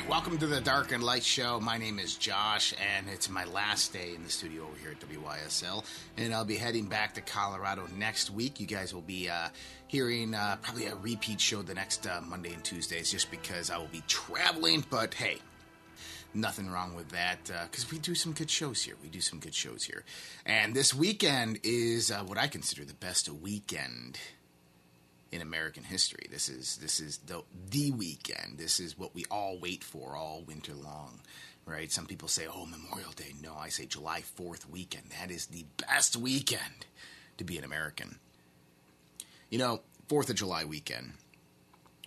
right, welcome to the Dark and Light Show. My name is Josh, and it's my last day in the studio over here at WYSL. And I'll be heading back to Colorado next week. You guys will be uh, hearing uh, probably a repeat show the next uh, Monday and Tuesdays just because I will be traveling. But hey, nothing wrong with that because we do some good shows here. We do some good shows here. And this weekend is uh, what I consider the best weekend in American history. This is this is the the weekend. This is what we all wait for all winter long, right? Some people say, "Oh, Memorial Day." No, I say July 4th weekend. That is the best weekend to be an American. You know, 4th of July weekend.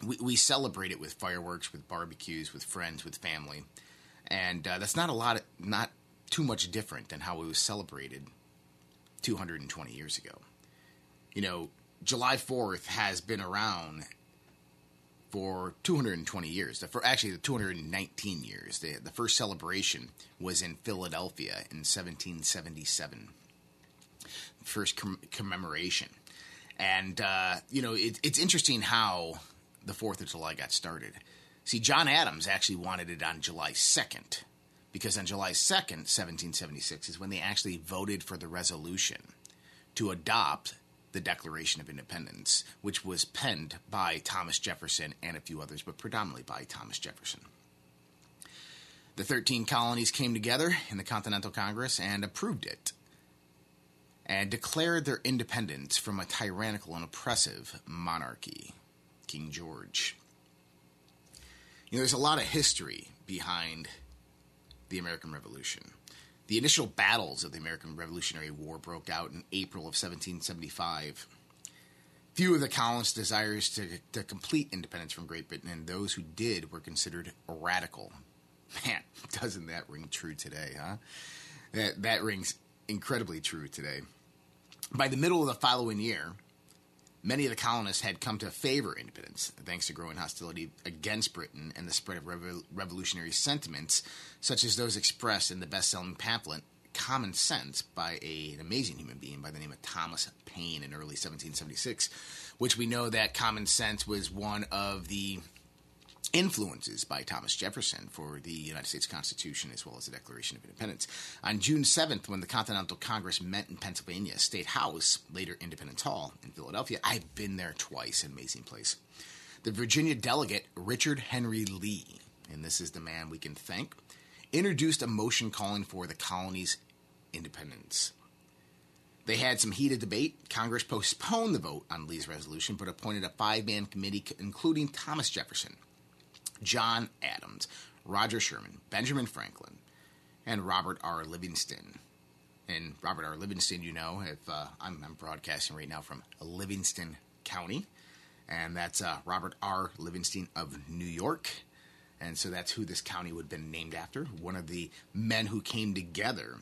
We, we celebrate it with fireworks, with barbecues, with friends, with family. And uh, that's not a lot, of, not too much different than how it was celebrated 220 years ago. You know, July 4th has been around for 220 years. The, for actually, the 219 years. The, the first celebration was in Philadelphia in 1777. First com- commemoration. And, uh, you know, it, it's interesting how the 4th of July got started. See, John Adams actually wanted it on July 2nd, because on July 2nd, 1776, is when they actually voted for the resolution to adopt the Declaration of Independence, which was penned by Thomas Jefferson and a few others, but predominantly by Thomas Jefferson. The 13 colonies came together in the Continental Congress and approved it and declared their independence from a tyrannical and oppressive monarchy, King George. You know, there's a lot of history behind the American Revolution. The initial battles of the American Revolutionary War broke out in April of 1775. Few of the colonists desired to, to complete independence from Great Britain, and those who did were considered radical. Man, doesn't that ring true today, huh? That, that rings incredibly true today. By the middle of the following year, many of the colonists had come to favor independence, thanks to growing hostility against Britain and the spread of revo- revolutionary sentiments, such as those expressed in the best selling pamphlet Common Sense by a, an amazing human being by the name of Thomas Paine in early 1776, which we know that Common Sense was one of the influences by Thomas Jefferson for the United States Constitution as well as the Declaration of Independence. On June 7th, when the Continental Congress met in Pennsylvania State House, later Independence Hall in Philadelphia, I've been there twice, an amazing place. The Virginia delegate, Richard Henry Lee, and this is the man we can thank, introduced a motion calling for the colony's independence. They had some heated debate. Congress postponed the vote on Lee's resolution, but appointed a five man committee, including Thomas Jefferson, John Adams, Roger Sherman, Benjamin Franklin, and Robert R. Livingston. And Robert R. Livingston, you know, if uh, I'm, I'm, broadcasting right now from Livingston County, and that's uh, Robert R. Livingston of New York. And so that's who this county would have been named after. One of the men who came together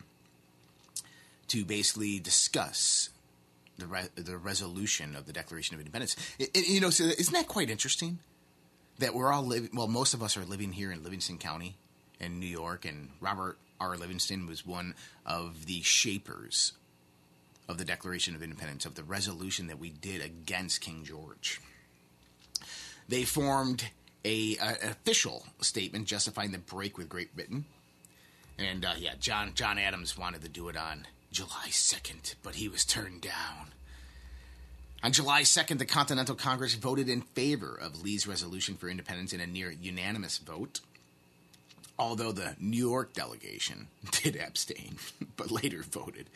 to basically discuss the re- the resolution of the Declaration of Independence. It, it, you know, so isn't that quite interesting? That we're all living. Well, most of us are living here in Livingston County, in New York, and Robert R. Livingston was one of the shapers of the Declaration of Independence, of the resolution that we did against King George. They formed a, a an official statement justifying the break with Great Britain, and uh, yeah, John John Adams wanted to do it on July 2nd, but he was turned down. On July 2nd, the Continental Congress voted in favor of Lee's resolution for independence in a near unanimous vote, although the New York delegation did abstain, but later voted.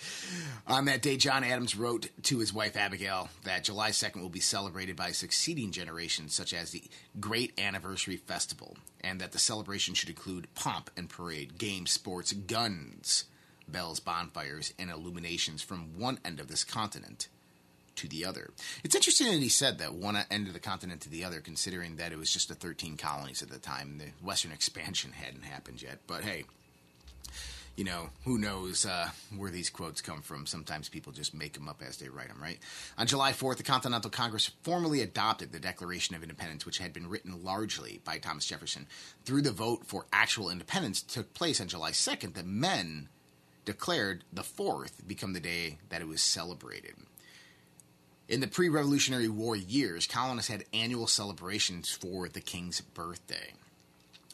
On that day, John Adams wrote to his wife Abigail that July 2nd will be celebrated by succeeding generations, such as the Great Anniversary Festival, and that the celebration should include pomp and parade, games, sports, guns bells, bonfires, and illuminations from one end of this continent to the other. It's interesting that he said that one end of the continent to the other, considering that it was just the 13 colonies at the time. The Western expansion hadn't happened yet. But hey, you know, who knows uh, where these quotes come from. Sometimes people just make them up as they write them, right? On July 4th, the Continental Congress formally adopted the Declaration of Independence, which had been written largely by Thomas Jefferson. Through the vote for actual independence took place on July 2nd, the men declared the 4th become the day that it was celebrated. In the pre Revolutionary War years, colonists had annual celebrations for the king's birthday.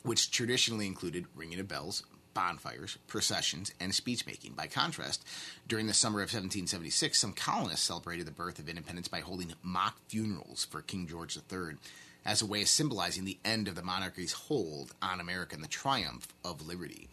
which traditionally included ringing of bells, bonfires, processions, and speech making. By contrast, during the summer of 1776, some colonists celebrated the birth of independence by holding mock funerals for King George III as a way of symbolizing the end of the monarchy's hold on America and the triumph of liberty.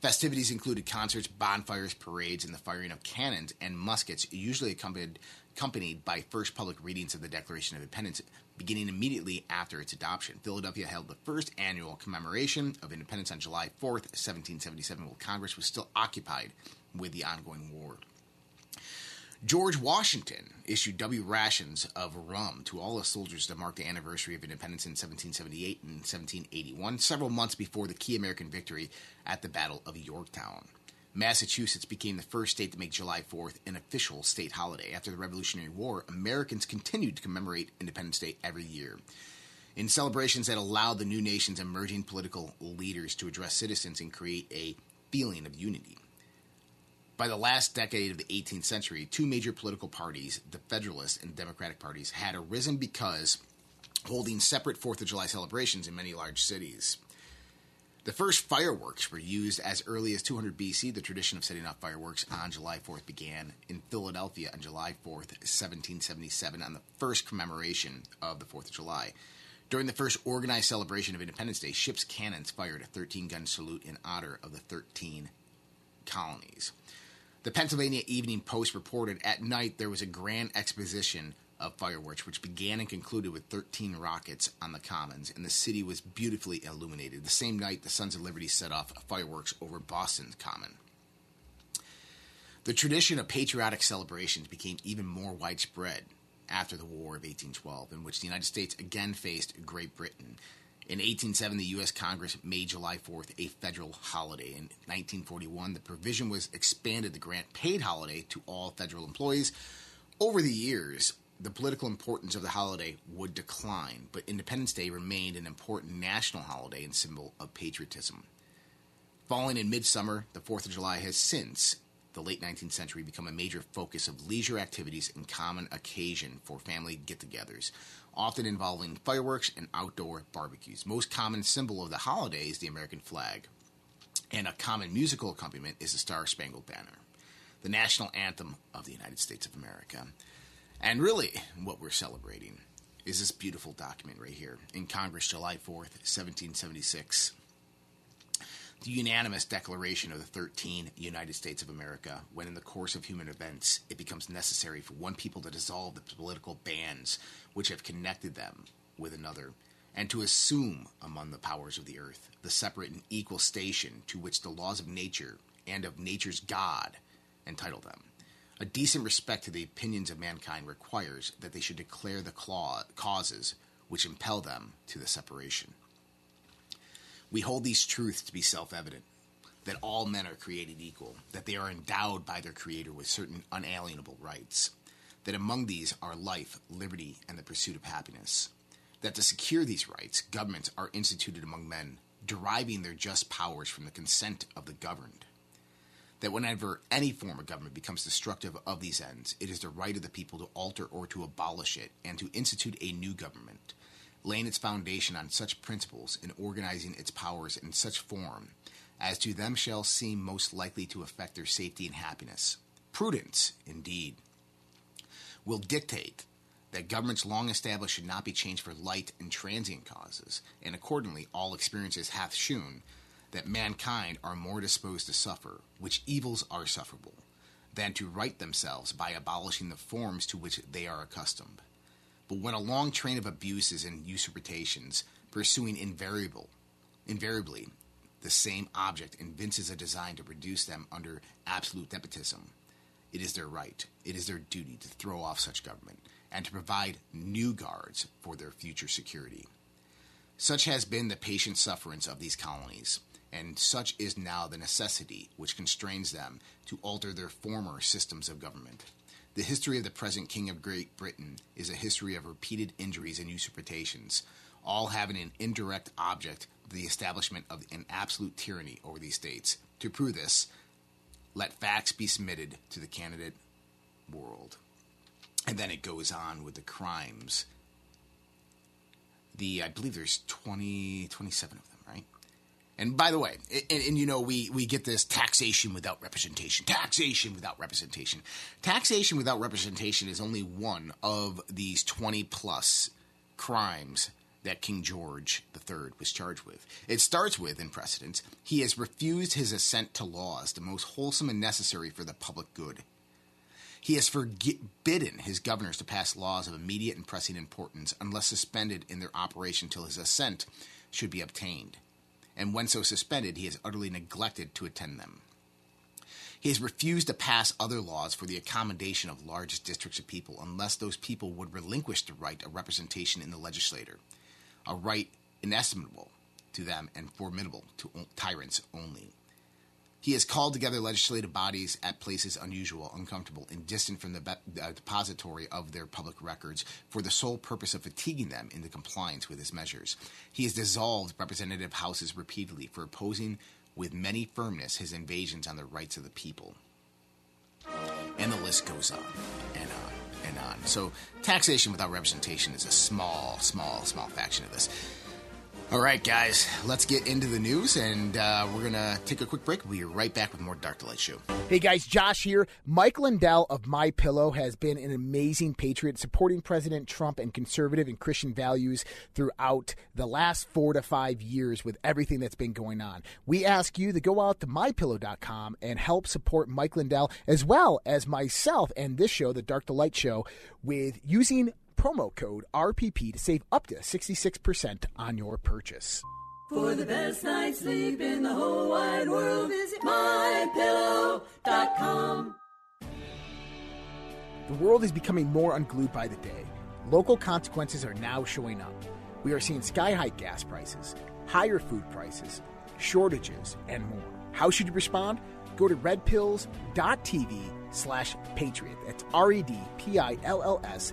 Festivities included concerts, bonfires, parades, and the firing of cannons and muskets, usually accompanied, accompanied by first public readings of the Declaration of Independence, beginning immediately after its adoption. Philadelphia held the first annual commemoration of independence on July 4th, 1777, while Congress was still occupied with the ongoing war. George Washington issued W rations of rum to all the soldiers to mark the anniversary of independence in 1778 and 1781, several months before the key American victory at the Battle of Yorktown. Massachusetts became the first state to make July 4th an official state holiday. After the Revolutionary War, Americans continued to commemorate Independence Day every year. In celebrations that allowed the new nation's emerging political leaders to address citizens and create a feeling of unity. By the last decade of the 18th century, two major political parties, the Federalist and Democratic parties, had arisen because holding separate 4th of July celebrations in many large cities. The first fireworks were used as early as 200 BC. The tradition of setting off fireworks on July 4th began in Philadelphia on July 4th, 1777, on the first commemoration of the 4th of July. During the first organized celebration of Independence Day, ships' cannons fired a 13 gun salute in honor of the 13 colonies. The Pennsylvania Evening Post reported at night there was a grand exposition of fireworks, which began and concluded with 13 rockets on the Commons, and the city was beautifully illuminated. The same night, the Sons of Liberty set off fireworks over Boston's Common. The tradition of patriotic celebrations became even more widespread after the War of 1812, in which the United States again faced Great Britain in 1807, the U.S. Congress made July 4th a federal holiday. In 1941, the provision was expanded to grant paid holiday to all federal employees. Over the years, the political importance of the holiday would decline, but Independence Day remained an important national holiday and symbol of patriotism. Falling in midsummer, the 4th of July has since the late 19th century become a major focus of leisure activities and common occasion for family get togethers often involving fireworks and outdoor barbecues. Most common symbol of the holiday is the American flag, and a common musical accompaniment is the Star Spangled Banner, the national anthem of the United States of America. And really, what we're celebrating is this beautiful document right here in Congress, July 4th, 1776 the unanimous declaration of the 13 United States of America, when in the course of human events it becomes necessary for one people to dissolve the political bands which have connected them with another, and to assume among the powers of the earth the separate and equal station to which the laws of nature and of nature's God entitle them. A decent respect to the opinions of mankind requires that they should declare the causes which impel them to the separation. We hold these truths to be self evident that all men are created equal, that they are endowed by their Creator with certain unalienable rights, that among these are life, liberty, and the pursuit of happiness, that to secure these rights, governments are instituted among men, deriving their just powers from the consent of the governed. That whenever any form of government becomes destructive of these ends, it is the right of the people to alter or to abolish it, and to institute a new government, laying its foundation on such principles and organizing its powers in such form as to them shall seem most likely to affect their safety and happiness. Prudence, indeed, will dictate that governments long established should not be changed for light and transient causes, and accordingly all experiences hath shewn that mankind are more disposed to suffer, which evils are sufferable, than to right themselves by abolishing the forms to which they are accustomed. But when a long train of abuses and usurpations, pursuing invariable, invariably the same object, evinces a design to reduce them under absolute despotism, it is their right, it is their duty to throw off such government and to provide new guards for their future security. Such has been the patient sufferance of these colonies, and such is now the necessity which constrains them to alter their former systems of government. The history of the present King of Great Britain is a history of repeated injuries and usurpations, all having an indirect object the establishment of an absolute tyranny over these states. To prove this, let facts be submitted to the candidate world. And then it goes on with the crimes. The I believe there's 20, 27 of them? And by the way, and, and, you know, we, we get this taxation without representation, taxation without representation. Taxation without representation is only one of these 20 plus crimes that King George III was charged with. It starts with, in precedence, he has refused his assent to laws, the most wholesome and necessary for the public good. He has forbidden his governors to pass laws of immediate and pressing importance unless suspended in their operation till his assent should be obtained and when so suspended, he has utterly neglected to attend them. He has refused to pass other laws for the accommodation of large districts of people unless those people would relinquish the right of representation in the legislature, a right inestimable to them and formidable to tyrants only. He has called together legislative bodies at places unusual, uncomfortable, and distant from the be- uh, depository of their public records for the sole purpose of fatiguing them into compliance with his measures. He has dissolved representative houses repeatedly for opposing with many firmness his invasions on the rights of the people. And the list goes on and on and on. So, taxation without representation is a small, small, small faction of this. All right, guys, let's get into the news, and uh, we're going to take a quick break. We'll be right back with more Dark to Light Show. Hey, guys, Josh here. Mike Lindell of My Pillow has been an amazing patriot, supporting President Trump and conservative and Christian values throughout the last four to five years with everything that's been going on. We ask you to go out to mypillow.com and help support Mike Lindell as well as myself and this show, the Dark to Light Show, with using promo code RPP to save up to 66% on your purchase. For the best night's sleep in the whole wide world, visit mypillow.com. The world is becoming more unglued by the day. Local consequences are now showing up. We are seeing sky high gas prices, higher food prices, shortages, and more. How should you respond? Go to redpills.tv slash patriot. That's R E D P I L L S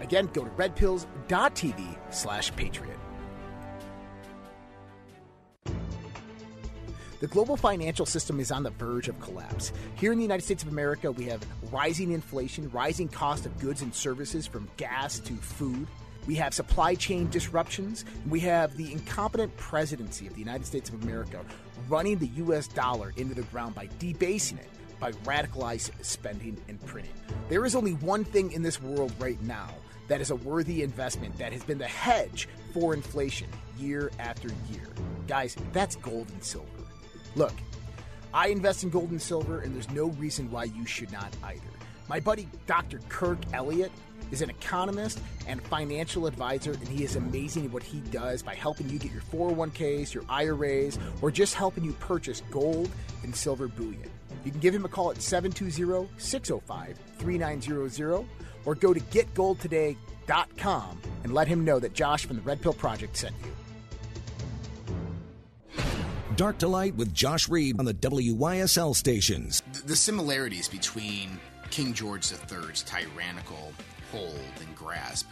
Again, go to redpills.tv slash patriot. The global financial system is on the verge of collapse. Here in the United States of America, we have rising inflation, rising cost of goods and services from gas to food. We have supply chain disruptions. We have the incompetent presidency of the United States of America running the U.S. dollar into the ground by debasing it by radicalized spending and printing. There is only one thing in this world right now that is a worthy investment that has been the hedge for inflation year after year. Guys, that's gold and silver. Look, I invest in gold and silver, and there's no reason why you should not either. My buddy Dr. Kirk Elliott is an economist and financial advisor, and he is amazing at what he does by helping you get your 401ks, your IRAs, or just helping you purchase gold and silver bullion. You can give him a call at 720 605 3900 or go to getgoldtoday.com and let him know that Josh from the Red Pill Project sent you. Dark to Light with Josh Reed on the WYSL stations. The similarities between King George III's tyrannical hold and grasp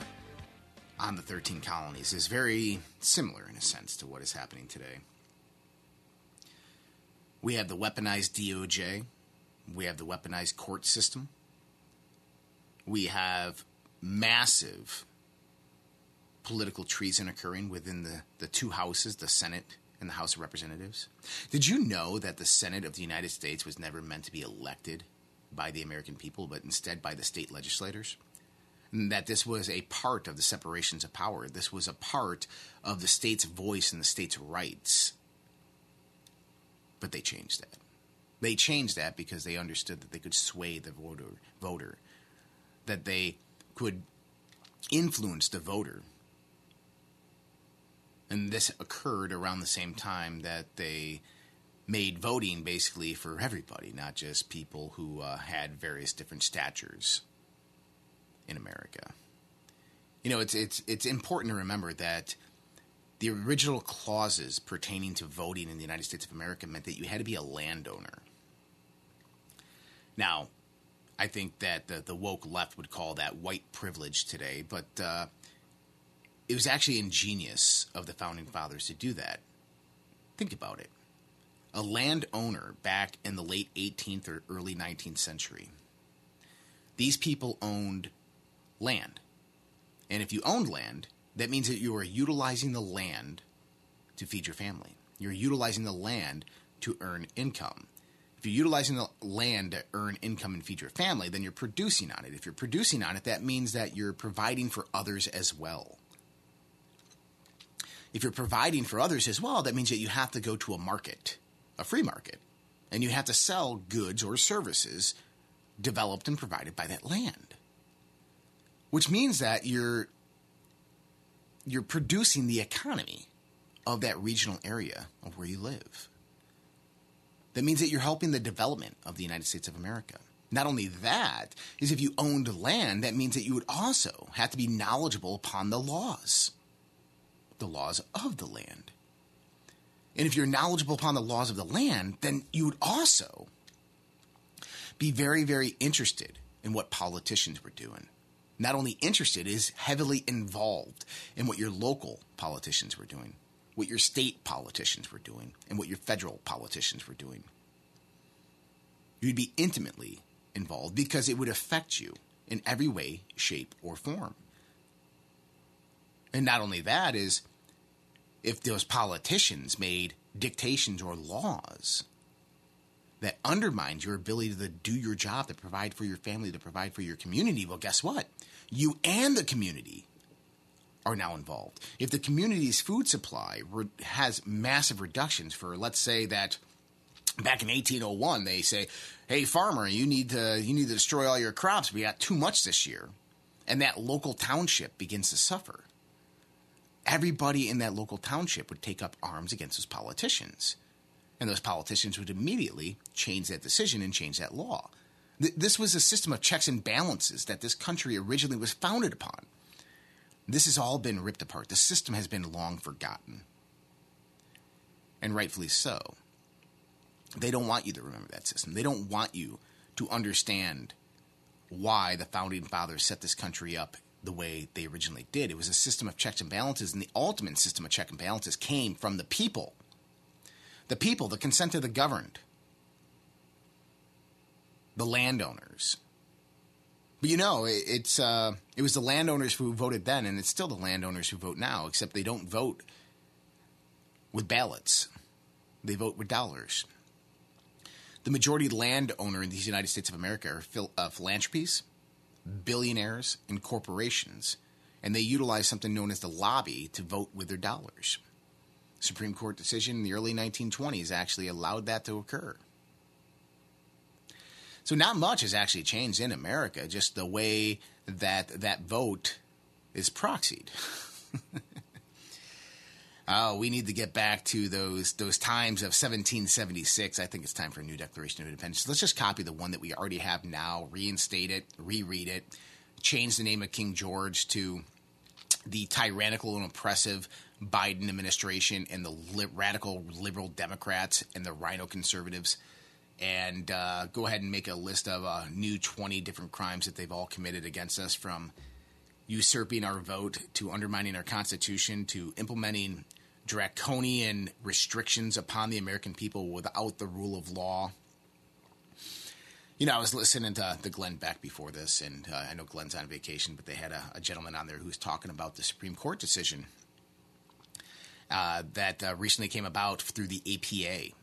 on the 13 colonies is very similar in a sense to what is happening today. We have the weaponized DOJ, we have the weaponized court system, we have massive political treason occurring within the, the two houses, the Senate and the House of Representatives. Did you know that the Senate of the United States was never meant to be elected by the American people, but instead by the state legislators? That this was a part of the separations of power. This was a part of the state's voice and the state's rights. But they changed that. They changed that because they understood that they could sway the voter, voter that they could influence the voter. And this occurred around the same time that they made voting basically for everybody, not just people who uh, had various different statures in America. You know, it's it's it's important to remember that the original clauses pertaining to voting in the United States of America meant that you had to be a landowner Now, I think that the, the woke left would call that white privilege today, but uh, it was actually ingenious of the founding fathers to do that. Think about it. A landowner back in the late 18th or early 19th century, these people owned land. And if you owned land, that means that you are utilizing the land to feed your family. You're utilizing the land to earn income. If you're utilizing the land to earn income and feed your family, then you're producing on it. If you're producing on it, that means that you're providing for others as well. If you're providing for others as well, that means that you have to go to a market, a free market, and you have to sell goods or services developed and provided by that land. Which means that you're you're producing the economy of that regional area of where you live. That means that you're helping the development of the United States of America. Not only that, is if you owned land, that means that you would also have to be knowledgeable upon the laws, the laws of the land. And if you're knowledgeable upon the laws of the land, then you would also be very, very interested in what politicians were doing. Not only interested, is heavily involved in what your local politicians were doing what your state politicians were doing and what your federal politicians were doing. You'd be intimately involved because it would affect you in every way, shape, or form. And not only that is if those politicians made dictations or laws that undermines your ability to do your job, to provide for your family, to provide for your community, well, guess what? You and the community are now involved. If the community's food supply re- has massive reductions for, let's say that back in 1801 they say, "Hey farmer, you need to you need to destroy all your crops. We got too much this year," and that local township begins to suffer. Everybody in that local township would take up arms against those politicians, and those politicians would immediately change that decision and change that law. Th- this was a system of checks and balances that this country originally was founded upon. This has all been ripped apart. The system has been long forgotten. And rightfully so. They don't want you to remember that system. They don't want you to understand why the founding fathers set this country up the way they originally did. It was a system of checks and balances, and the ultimate system of check and balances came from the people. The people, the consent of the governed, the landowners, but you know, it, it's uh, it was the landowners who voted then, and it's still the landowners who vote now. Except they don't vote with ballots; they vote with dollars. The majority landowner in these United States of America are phil- uh, philanthropies, billionaires, and corporations, and they utilize something known as the lobby to vote with their dollars. Supreme Court decision in the early 1920s actually allowed that to occur. So not much has actually changed in America, just the way that that vote is proxied. oh, we need to get back to those those times of 1776. I think it's time for a new Declaration of Independence. Let's just copy the one that we already have now, reinstate it, reread it, change the name of King George to the tyrannical and oppressive Biden administration and the li- radical liberal Democrats and the RINO conservatives and uh, go ahead and make a list of uh, new 20 different crimes that they've all committed against us from usurping our vote to undermining our Constitution to implementing draconian restrictions upon the American people without the rule of law. You know, I was listening to the Glenn Beck before this, and uh, I know Glenn's on vacation, but they had a, a, gentleman on there who was talking about the Supreme Court decision uh, that uh, recently came about through the APA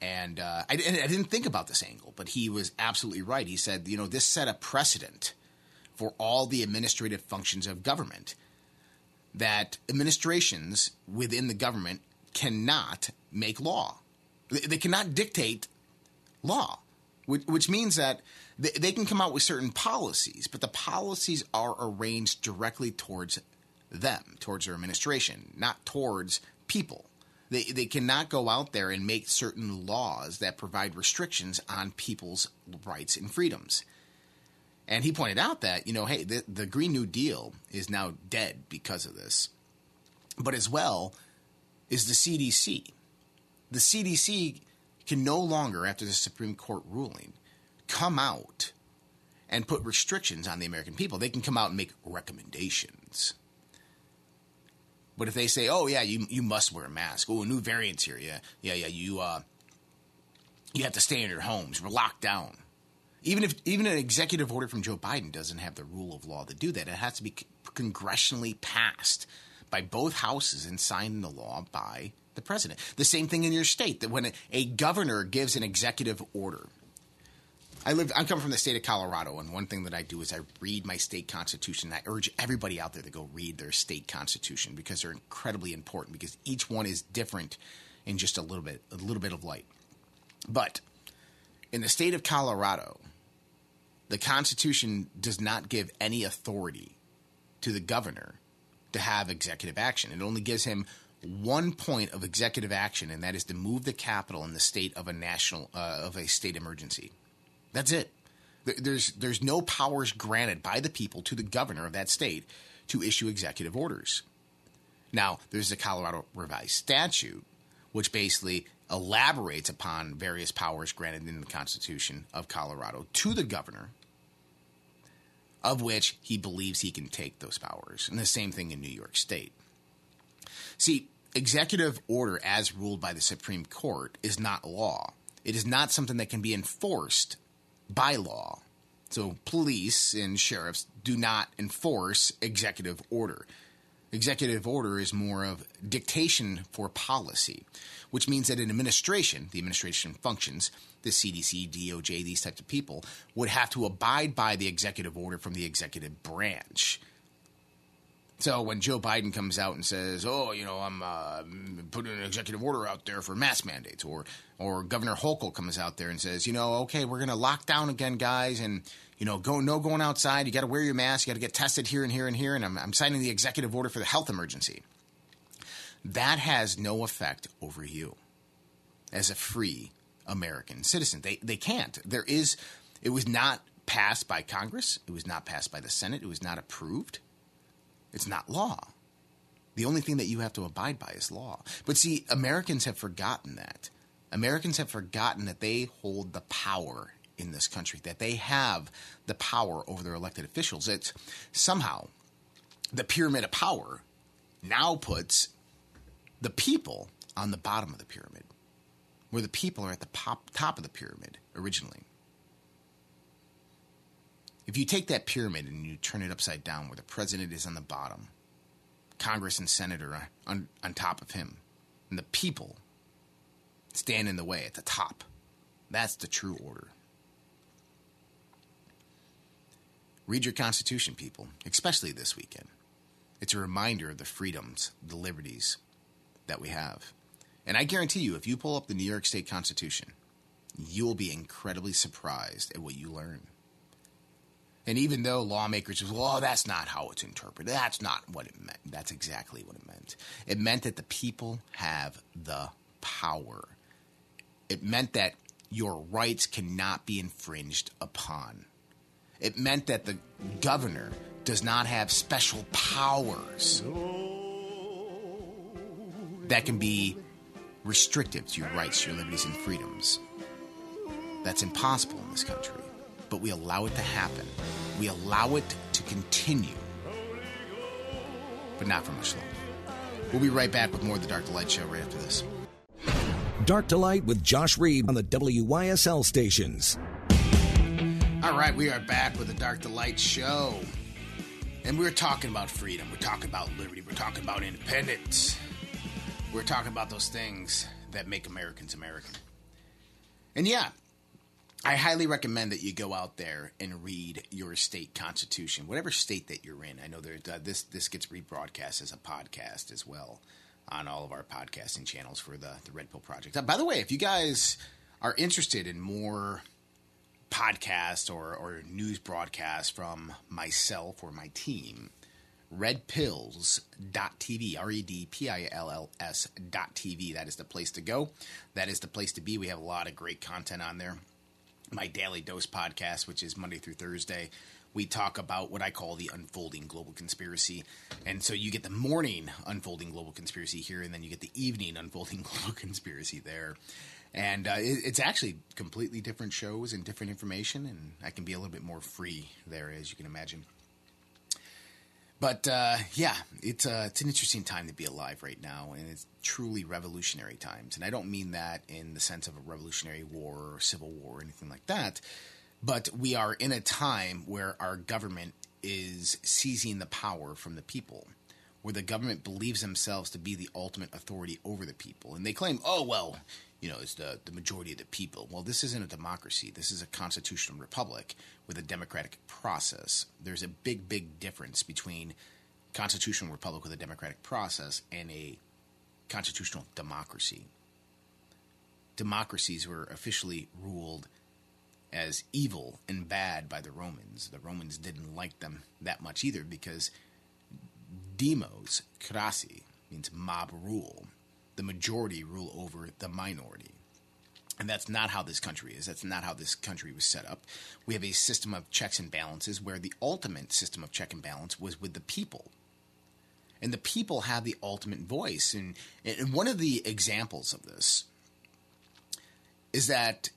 and uh, I, I, didn't think about this angle, but he was absolutely right. He said, you know, this set a precedent for all the administrative functions of government that administrations within the government cannot make law. They cannot dictate law, which, which means that they, they can come out with certain policies, but the policies are arranged directly towards them, towards their administration, not towards people. They, they cannot go out there and make certain laws that provide restrictions on people's rights and freedoms. And he pointed out that, you know, hey, the, the Green New Deal is now dead because of this. But as well is the CDC. The CDC can no longer, after the Supreme Court ruling, come out and put restrictions on the American people. They can come out and make recommendations. But if they say, "Oh yeah, you you must wear a mask," oh, a new variant's here, yeah, yeah, yeah, you uh, you have to stay in your homes. We're locked down. Even if even an executive order from Joe Biden doesn't have the rule of law to do that, it has to be congressionally passed by both houses and signed into law by the president. The same thing in your state that when a governor gives an executive order. I live. I come from the state of Colorado, and one thing that I do is I read my state constitution. I urge everybody out there to go read their state constitution because they're incredibly important. Because each one is different in just a little bit, a little bit of light. But in the state of Colorado, the Constitution does not give any authority to the governor to have executive action. It only gives him one point of executive action, and that is to move the capital in the state of a national uh, of a state emergency. That's it. There's there's no powers granted by the people to the governor of that state to issue executive orders. Now, there's the Colorado Revised Statute, which basically elaborates upon various powers granted in the Constitution of Colorado to the governor, of which he believes he can take those powers. And the same thing in New York State. See, executive order as ruled by the Supreme Court is not law. It is not something that can be enforced by law. So police and sheriffs do not enforce executive order. Executive order is more of dictation for policy, which means that an administration, the administration functions, the CDC, DOJ, these types of people, would have to abide by the executive order from the executive branch. So when Joe Biden comes out and says, "Oh, you know, I'm uh, putting an executive order out there for mask mandates," or or Governor Hochul comes out there and says, "You know, okay, we're going to lock down again, guys, and you know, go no going outside. You got to wear your mask. You got to get tested here and here and here." And I'm, I'm signing the executive order for the health emergency. That has no effect over you as a free American citizen. They they can't. There is. It was not passed by Congress. It was not passed by the Senate. It was not approved it's not law. The only thing that you have to abide by is law. But see, Americans have forgotten that. Americans have forgotten that they hold the power in this country, that they have the power over their elected officials. It's somehow the pyramid of power now puts the people on the bottom of the pyramid, where the people are at the pop, top of the pyramid originally. If you take that pyramid and you turn it upside down where the president is on the bottom, Congress and Senator on, on top of him, and the people stand in the way at the top, that's the true order. Read your Constitution, people, especially this weekend. It's a reminder of the freedoms, the liberties that we have. And I guarantee you, if you pull up the New York State Constitution, you will be incredibly surprised at what you learn. And even though lawmakers say, well, that's not how it's interpreted, that's not what it meant. That's exactly what it meant. It meant that the people have the power. It meant that your rights cannot be infringed upon. It meant that the governor does not have special powers that can be restrictive to your rights, your liberties, and freedoms. That's impossible in this country but we allow it to happen. We allow it to continue, but not for much longer. We'll be right back with more of the Dark to Light show right after this. Dark to Light with Josh Reed on the WYSL stations. All right, we are back with the Dark to Light show. And we're talking about freedom. We're talking about liberty. We're talking about independence. We're talking about those things that make Americans American. And yeah, I highly recommend that you go out there and read your state constitution, whatever state that you're in. I know there uh, this this gets rebroadcast as a podcast as well on all of our podcasting channels for the the Red Pill Project. Uh, by the way, if you guys are interested in more podcasts or, or news broadcasts from myself or my team, redpills.tv, R E D P I L L S.tv. That is the place to go. That is the place to be. We have a lot of great content on there my Daily Dose podcast, which is Monday through Thursday. We talk about what I call the unfolding global conspiracy. And so you get the morning unfolding global conspiracy here, and then you get the evening unfolding global conspiracy there. And uh, it, it's actually completely different shows and different information, and I can be a little bit more free there, as you can imagine. But uh, yeah, it's uh, it's an interesting time to be alive right now, and it's truly revolutionary times. And I don't mean that in the sense of a revolutionary war or civil war or anything like that, but we are in a time where our government is seizing the power from the people, where the government believes themselves to be the ultimate authority over the people, and they claim, "Oh well, you know, it's the the majority of the people." Well, this isn't a democracy. This is a constitutional republic with a democratic process. There's a big, big difference between constitutional republic with a democratic process and a constitutional democracy. Democracies were officially ruled as evil and bad by the Romans. The Romans didn't like them that much either because demos, krasi, means mob rule. The majority rule over the minority. And that's not how this country is. That's not how this country was set up. We have a system of checks and balances where the ultimate system of check and balance was with the people. And the people have the ultimate voice. And, and one of the examples of this is that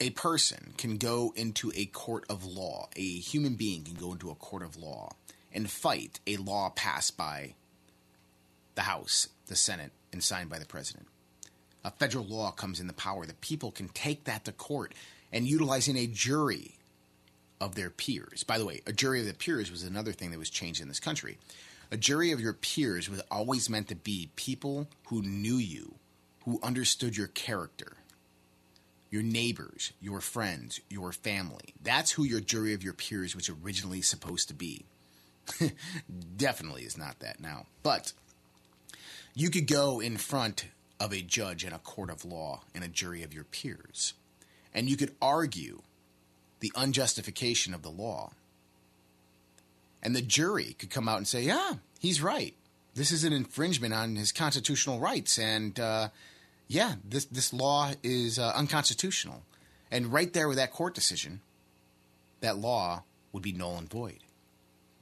a person can go into a court of law, a human being can go into a court of law and fight a law passed by the House, the Senate, and signed by the President a federal law comes into power, the people can take that to court and utilizing a jury of their peers. By the way, a jury of their peers was another thing that was changed in this country. A jury of your peers was always meant to be people who knew you, who understood your character, your neighbors, your friends, your family. That's who your jury of your peers was originally supposed to be. Definitely is not that now. But you could go in front of a judge in a court of law and a jury of your peers. And you could argue the unjustification of the law. And the jury could come out and say, yeah, he's right. This is an infringement on his constitutional rights. And uh, yeah, this, this law is uh, unconstitutional. And right there with that court decision, that law would be null and void.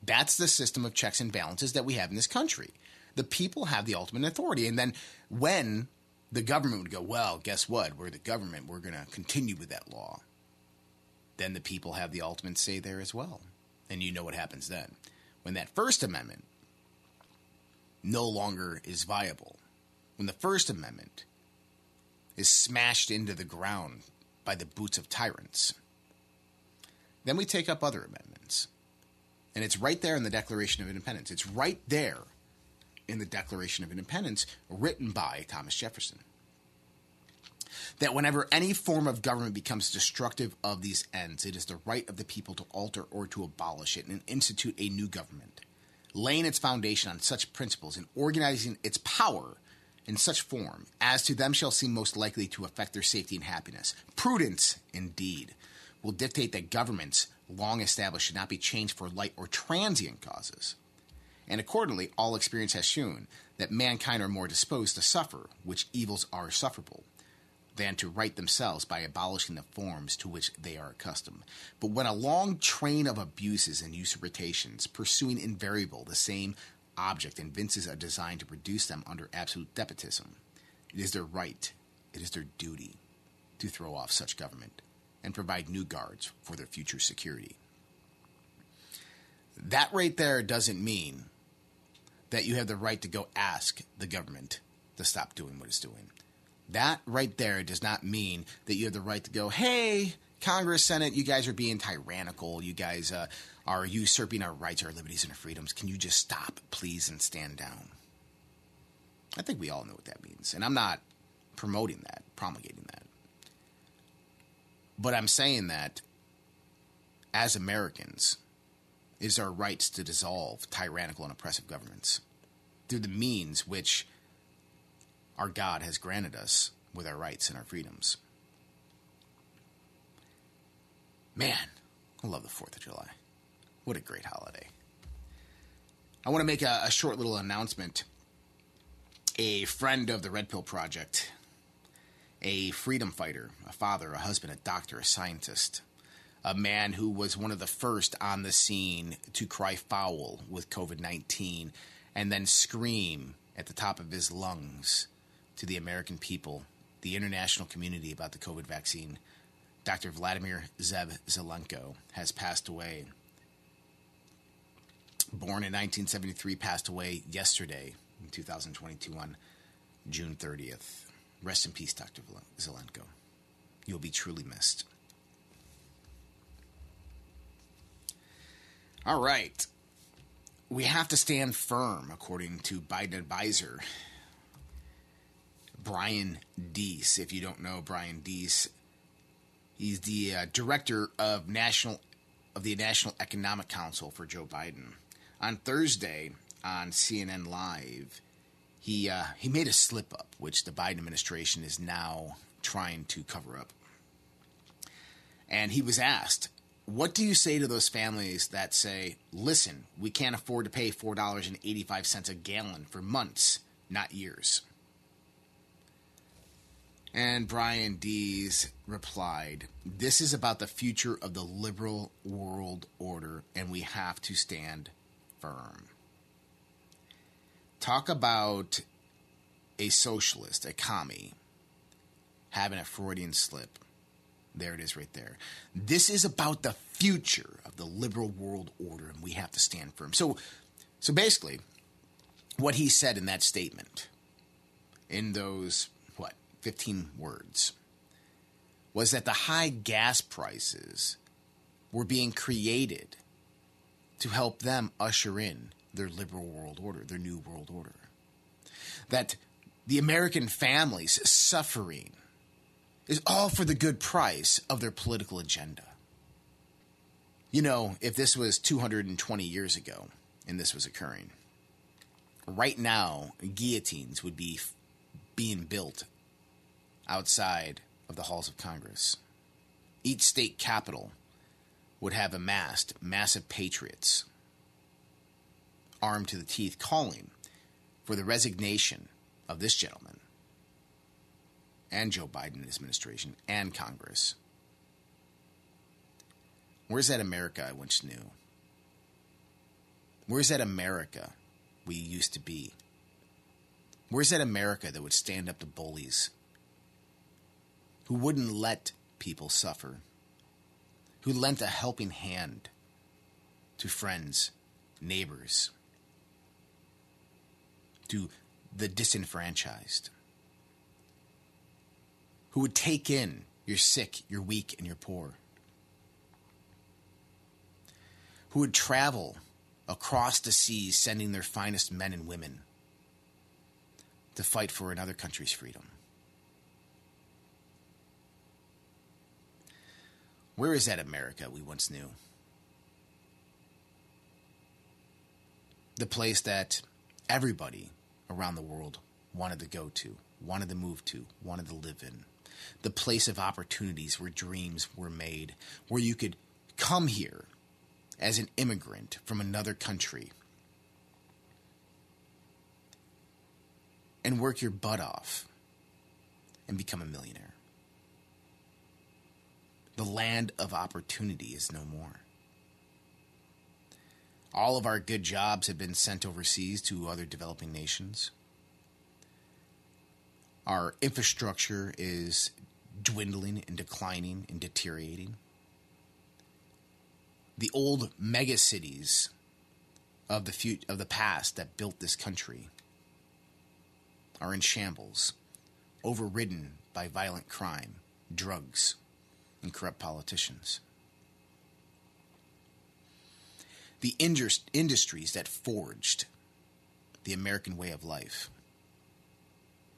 That's the system of checks and balances that we have in this country the people have the ultimate authority. And then when the government would go, well, guess what? We're the government. We're going to continue with that law. Then the people have the ultimate say there as well. And you know what happens then. When that First Amendment no longer is viable, when the First Amendment is smashed into the ground by the boots of tyrants, then we take up other amendments. And it's right there in the Declaration of Independence. It's right there in the Declaration of Independence written by Thomas Jefferson. That whenever any form of government becomes destructive of these ends, it is the right of the people to alter or to abolish it and institute a new government, laying its foundation on such principles and organizing its power in such form as to them shall seem most likely to affect their safety and happiness. Prudence, indeed, will dictate that governments long established should not be changed for light or transient causes and accordingly, all experience has shown that mankind are more disposed to suffer, which evils are sufferable, than to right themselves by abolishing the forms to which they are accustomed. But when a long train of abuses and usurpations, pursuing invariable the same object, evinces a design to reduce them under absolute despotism, it is their right, it is their duty, to throw off such government and provide new guards for their future security. That right there doesn't mean that you have the right to go ask the government to stop doing what it's doing. That right there does not mean that you have the right to go, hey, Congress, Senate, you guys are being tyrannical. You guys uh, are usurping our rights, our liberties, and our freedoms. Can you just stop, please, and stand down? I think we all know what that means. And I'm not promoting that, promulgating that. But I'm saying that as Americans, is our rights to dissolve tyrannical and oppressive governments through the means which our God has granted us with our rights and our freedoms. Man, I love the 4th of July. What a great holiday. I want to make a, a short little announcement. A friend of the Red Pill Project, a freedom fighter, a father, a husband, a doctor, a scientist, a man who was one of the first on the scene to cry foul with COVID 19 and then scream at the top of his lungs to the American people the international community about the COVID vaccine, Dr. Vladimir Zev Zelenko, has passed away. Born in 1973, passed away yesterday in 2022 on June 30th. Rest in peace, Dr. Zelenko. You'll be truly missed. All right. We have to stand firm, according to Biden advisor Brian Deese. If you don't know Brian Deese, he's the uh, director of national of the National Economic Council for Joe Biden. On Thursday on CNN Live, he uh, he made a slip up, which the Biden administration is now trying to cover up. And he was asked, "What do you say to those families that say, listen, we can't afford to pay four dollars and eighty five cents a gallon for months, not years?" And Brian Deese replied, This is about the future of the liberal world order, and we have to stand firm. Talk about a socialist, a commie, having a Freudian slip. There it is right there. This is about the future of the liberal world order, and we have to stand firm. So, so basically, what he said in that statement, in those what, 15 words was that the high gas prices were being created to help them usher in their liberal world order, their new world order. That the American families suffering is all for the good price of their political agenda. You know, if this was 220 years ago and this was occurring, right now, guillotines would be being built outside of the halls of Congress. Each state capital would have amassed massive patriots armed to the teeth calling for the resignation of this gentleman and Joe Biden administration and Congress. Where's that America I once knew? Where's that America we used to be? Where's that America that would stand up to bullies who wouldn't let people suffer, who lent a helping hand to friends, neighbors, to the disenfranchised, who would take in your sick, your weak, and your poor, who would travel across the seas sending their finest men and women to fight for another country's freedom. Where is that America we once knew? The place that everybody around the world wanted to go to, wanted to move to, wanted to live in. The place of opportunities where dreams were made, where you could come here as an immigrant from another country and work your butt off and become a millionaire. The land of opportunity is no more. All of our good jobs have been sent overseas to other developing nations. Our infrastructure is dwindling and declining and deteriorating. The old megacities of the of the past that built this country are in shambles, overridden by violent crime, drugs, and corrupt politicians. The industries that forged the American way of life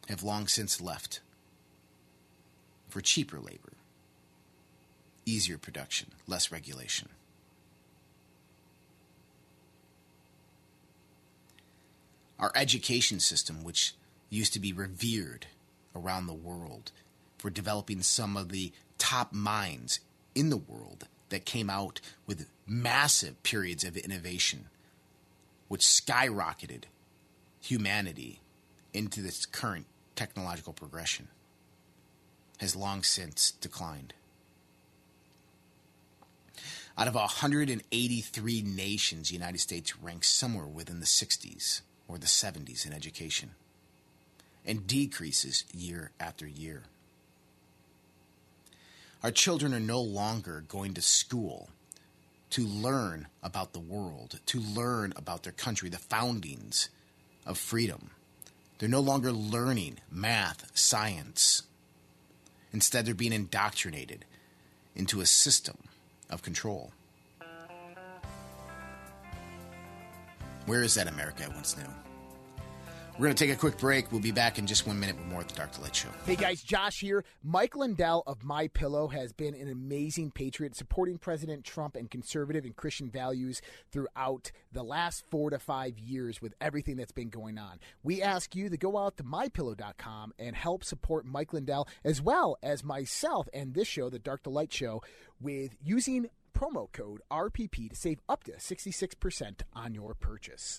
have long since left for cheaper labor, easier production, less regulation. Our education system, which used to be revered around the world for developing some of the top minds in the world that came out with massive periods of innovation, which skyrocketed humanity into this current technological progression, has long since declined. Out of 183 nations, the United States ranks somewhere within the 60s or the 70s in education and decreases year after year Our children are no longer going to school to learn about the world, to learn about their country, the foundings of freedom. They're no longer learning math, science. Instead, they're being indoctrinated into a system of control. Where is that America I once knew? We're going to take a quick break. We'll be back in just one minute with more of the Dark to Light Show. Hey guys, Josh here. Mike Lindell of My Pillow has been an amazing patriot, supporting President Trump and conservative and Christian values throughout the last four to five years with everything that's been going on. We ask you to go out to mypillow.com and help support Mike Lindell as well as myself and this show, the Dark to Light Show, with using promo code RPP to save up to 66% on your purchase.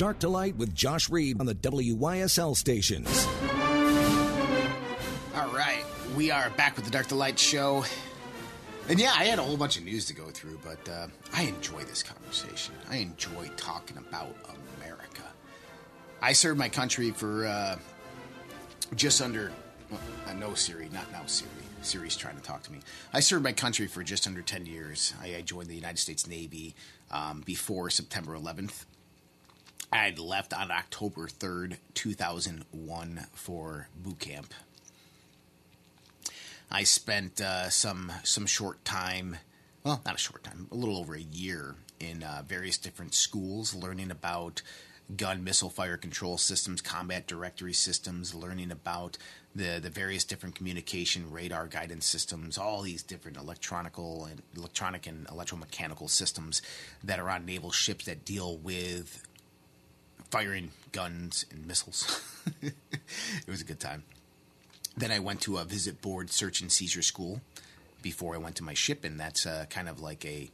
Dark to Light with Josh Reed on the WYSL stations. All right, we are back with the Dark to Light show. And yeah, I had a whole bunch of news to go through, but uh, I enjoy this conversation. I enjoy talking about America. I served my country for uh, just under, well, uh, no Siri, not now Siri. Siri's trying to talk to me. I served my country for just under 10 years. I, I joined the United States Navy um, before September 11th. I left on October 3rd, 2001 for boot camp. I spent uh, some some short time, well, not a short time, a little over a year in uh, various different schools, learning about gun missile fire control systems, combat directory systems, learning about the the various different communication radar guidance systems, all these different electronical and electronic and electromechanical systems that are on naval ships that deal with firing guns and missiles. it was a good time. Then I went to a visit board search and seizure school before I went to my ship, and that's uh, kind of like a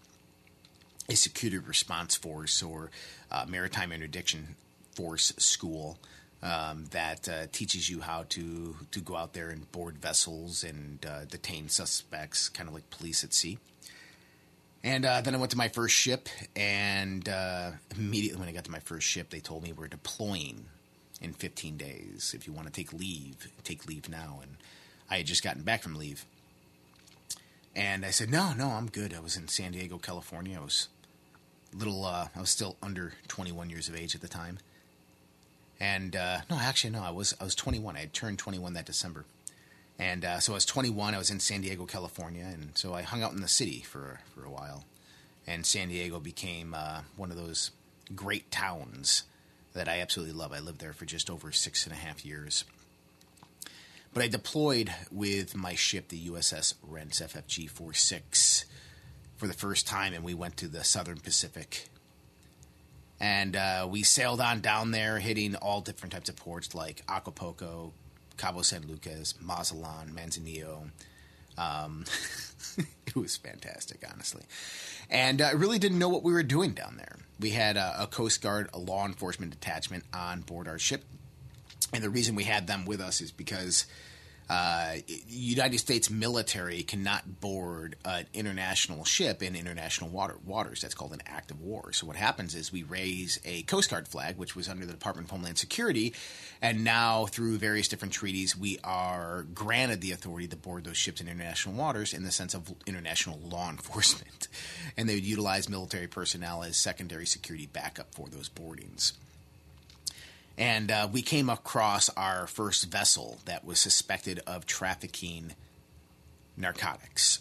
a security response force or uh, maritime interdiction force school um, that uh, teaches you how to to go out there and board vessels and uh, detain suspects, kind of like police at sea. And uh, then I went to my first ship, and uh, immediately when I got to my first ship, they told me we're deploying in 15 days. If you want to take leave, take leave now. And I had just gotten back from leave. And I said, no, no, I'm good. I was in San Diego, California. I was little, uh, I was still under 21 years of age at the time. And uh, no, actually, no, I was I was 21. I had turned 21 that December, and uh, so I was 21. I was in San Diego, California, and so I hung out in the city for for a while. And San Diego became uh, one of those great towns that I absolutely love. I lived there for just over six and a half years. But I deployed with my ship, the USS Rentz FFG 46, for the first time, and we went to the Southern Pacific. And uh, we sailed on down there, hitting all different types of ports like Acapulco, Cabo San Lucas, Mazatlan, Manzanillo. Um, it was fantastic, honestly. And I uh, really didn't know what we were doing down there. We had a, a Coast Guard, a law enforcement detachment on board our ship. And the reason we had them with us is because uh, United States military cannot board an international ship in international water, waters. That's called an act of war. So what happens is we raise a Coast Guard flag, which was under the Department of Homeland Security, and now through various different treaties, we are granted the authority to board those ships in international waters in the sense of international law enforcement, and they would utilize military personnel as secondary security backup for those boardings and uh, we came across our first vessel that was suspected of trafficking narcotics.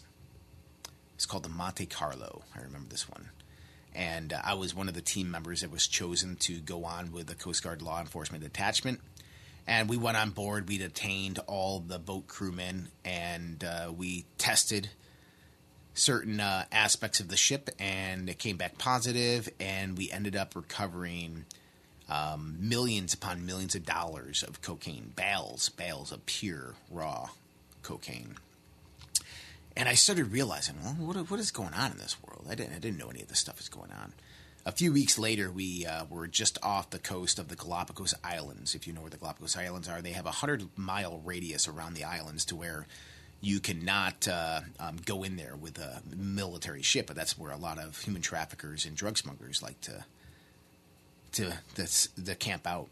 It's called the Monte Carlo. I remember this one. And uh, I was one of the team members that was chosen to go on with the Coast Guard law enforcement detachment. And we went on board. We detained all the boat crewmen and uh, we tested certain uh, aspects of the ship, and it came back positive, And we ended up recovering um, millions upon millions of dollars of cocaine, bales, bales of pure raw cocaine. And I started realizing, well, what, what is going on in this world? I didn't, I didn't know any of this stuff was going on. A few weeks later, we uh, were just off the coast of the Galapagos Islands. If you know where the Galapagos Islands are, they have a 100 mile radius around the islands to where you cannot uh, um, go in there with a military ship, but that's where a lot of human traffickers and drug smugglers like to to the, the camp out.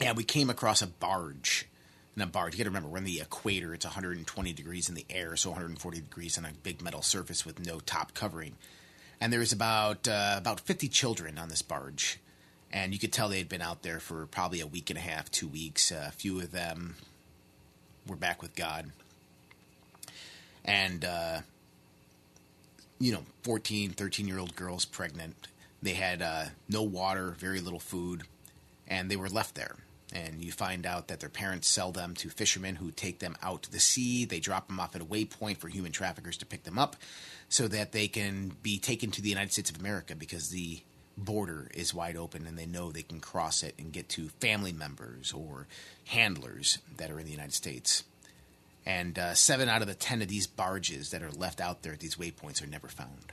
And we came across a barge. And a barge, you got to remember, we're in the equator. It's 120 degrees in the air, so 140 degrees on a big metal surface with no top covering. And there was about uh, about 50 children on this barge, and you could tell they had been out there for probably a week and a half, two weeks. Uh, a few of them were back with God, and uh, you know, 14, 13 year old girls pregnant, they had uh, no water, very little food, and they were left there. And you find out that their parents sell them to fishermen who take them out to the sea. They drop them off at a waypoint for human traffickers to pick them up so that they can be taken to the United States of America because the border is wide open and they know they can cross it and get to family members or handlers that are in the United States. And uh, seven out of the ten of these barges that are left out there at these waypoints are never found.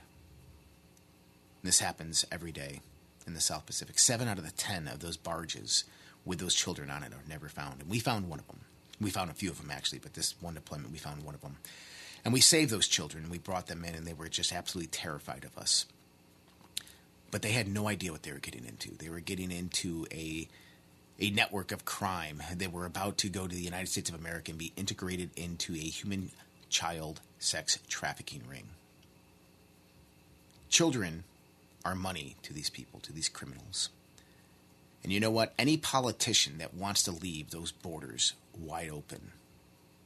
This happens every day in the South Pacific. Seven out of the ten of those barges with those children on it are never found. And we found one of them. We found a few of them actually, but this one deployment we found one of them. And we saved those children. We brought them in, and they were just absolutely terrified of us. But they had no idea what they were getting into. They were getting into a a network of crime. They were about to go to the United States of America and be integrated into a human child sex trafficking ring. Children our money to these people, to these criminals. And you know what? Any politician that wants to leave those borders wide open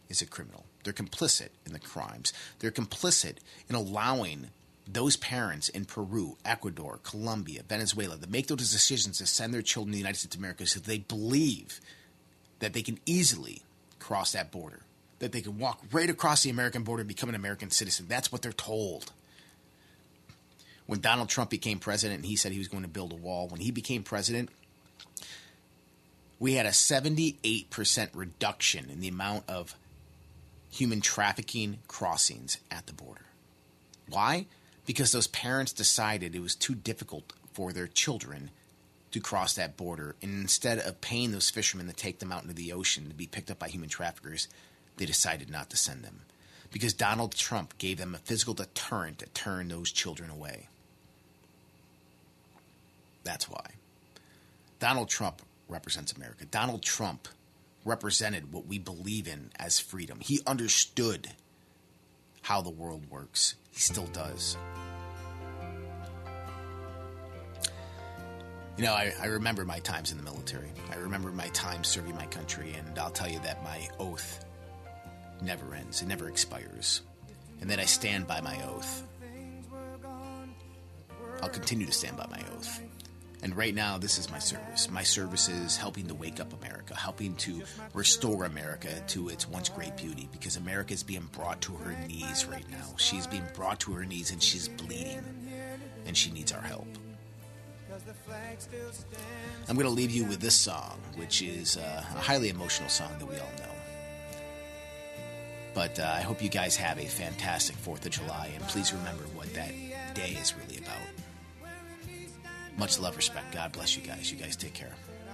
is a criminal. They're complicit in the crimes. They're complicit in allowing those parents in Peru, Ecuador, Colombia, Venezuela to make those decisions to send their children to the United States of America so they believe that they can easily cross that border, that they can walk right across the American border and become an American citizen. That's what they're told when Donald Trump became president and he said he was going to build a wall, when he became president, we had a 78% reduction in the amount of human trafficking crossings at the border. Why? Because those parents decided it was too difficult for their children to cross that border. And instead of paying those fishermen to take them out into the ocean to be picked up by human traffickers, they decided not to send them. Because Donald Trump gave them a physical deterrent to turn those children away. That's why. Donald Trump represents America. Donald Trump represented what we believe in as freedom. He understood how the world works. He still does. You know, I, I, remember my times in the military. I remember my time serving my country, and I'll tell you that my oath never ends, it never expires. And that I stand by my oath. I'll continue to stand by my oath And right now, this is my service. My service is helping to wake up America, helping to restore America to its once great beauty, because America is being brought to her knees right now. She's being brought to her knees and she's bleeding, and she needs our help. I'm going to leave you with this song, which is uh, a highly emotional song that we all know. But uh, I hope you guys have a fantastic 4th of July, and please remember what that day is really. Much love, respect. God bless you guys. You guys take care.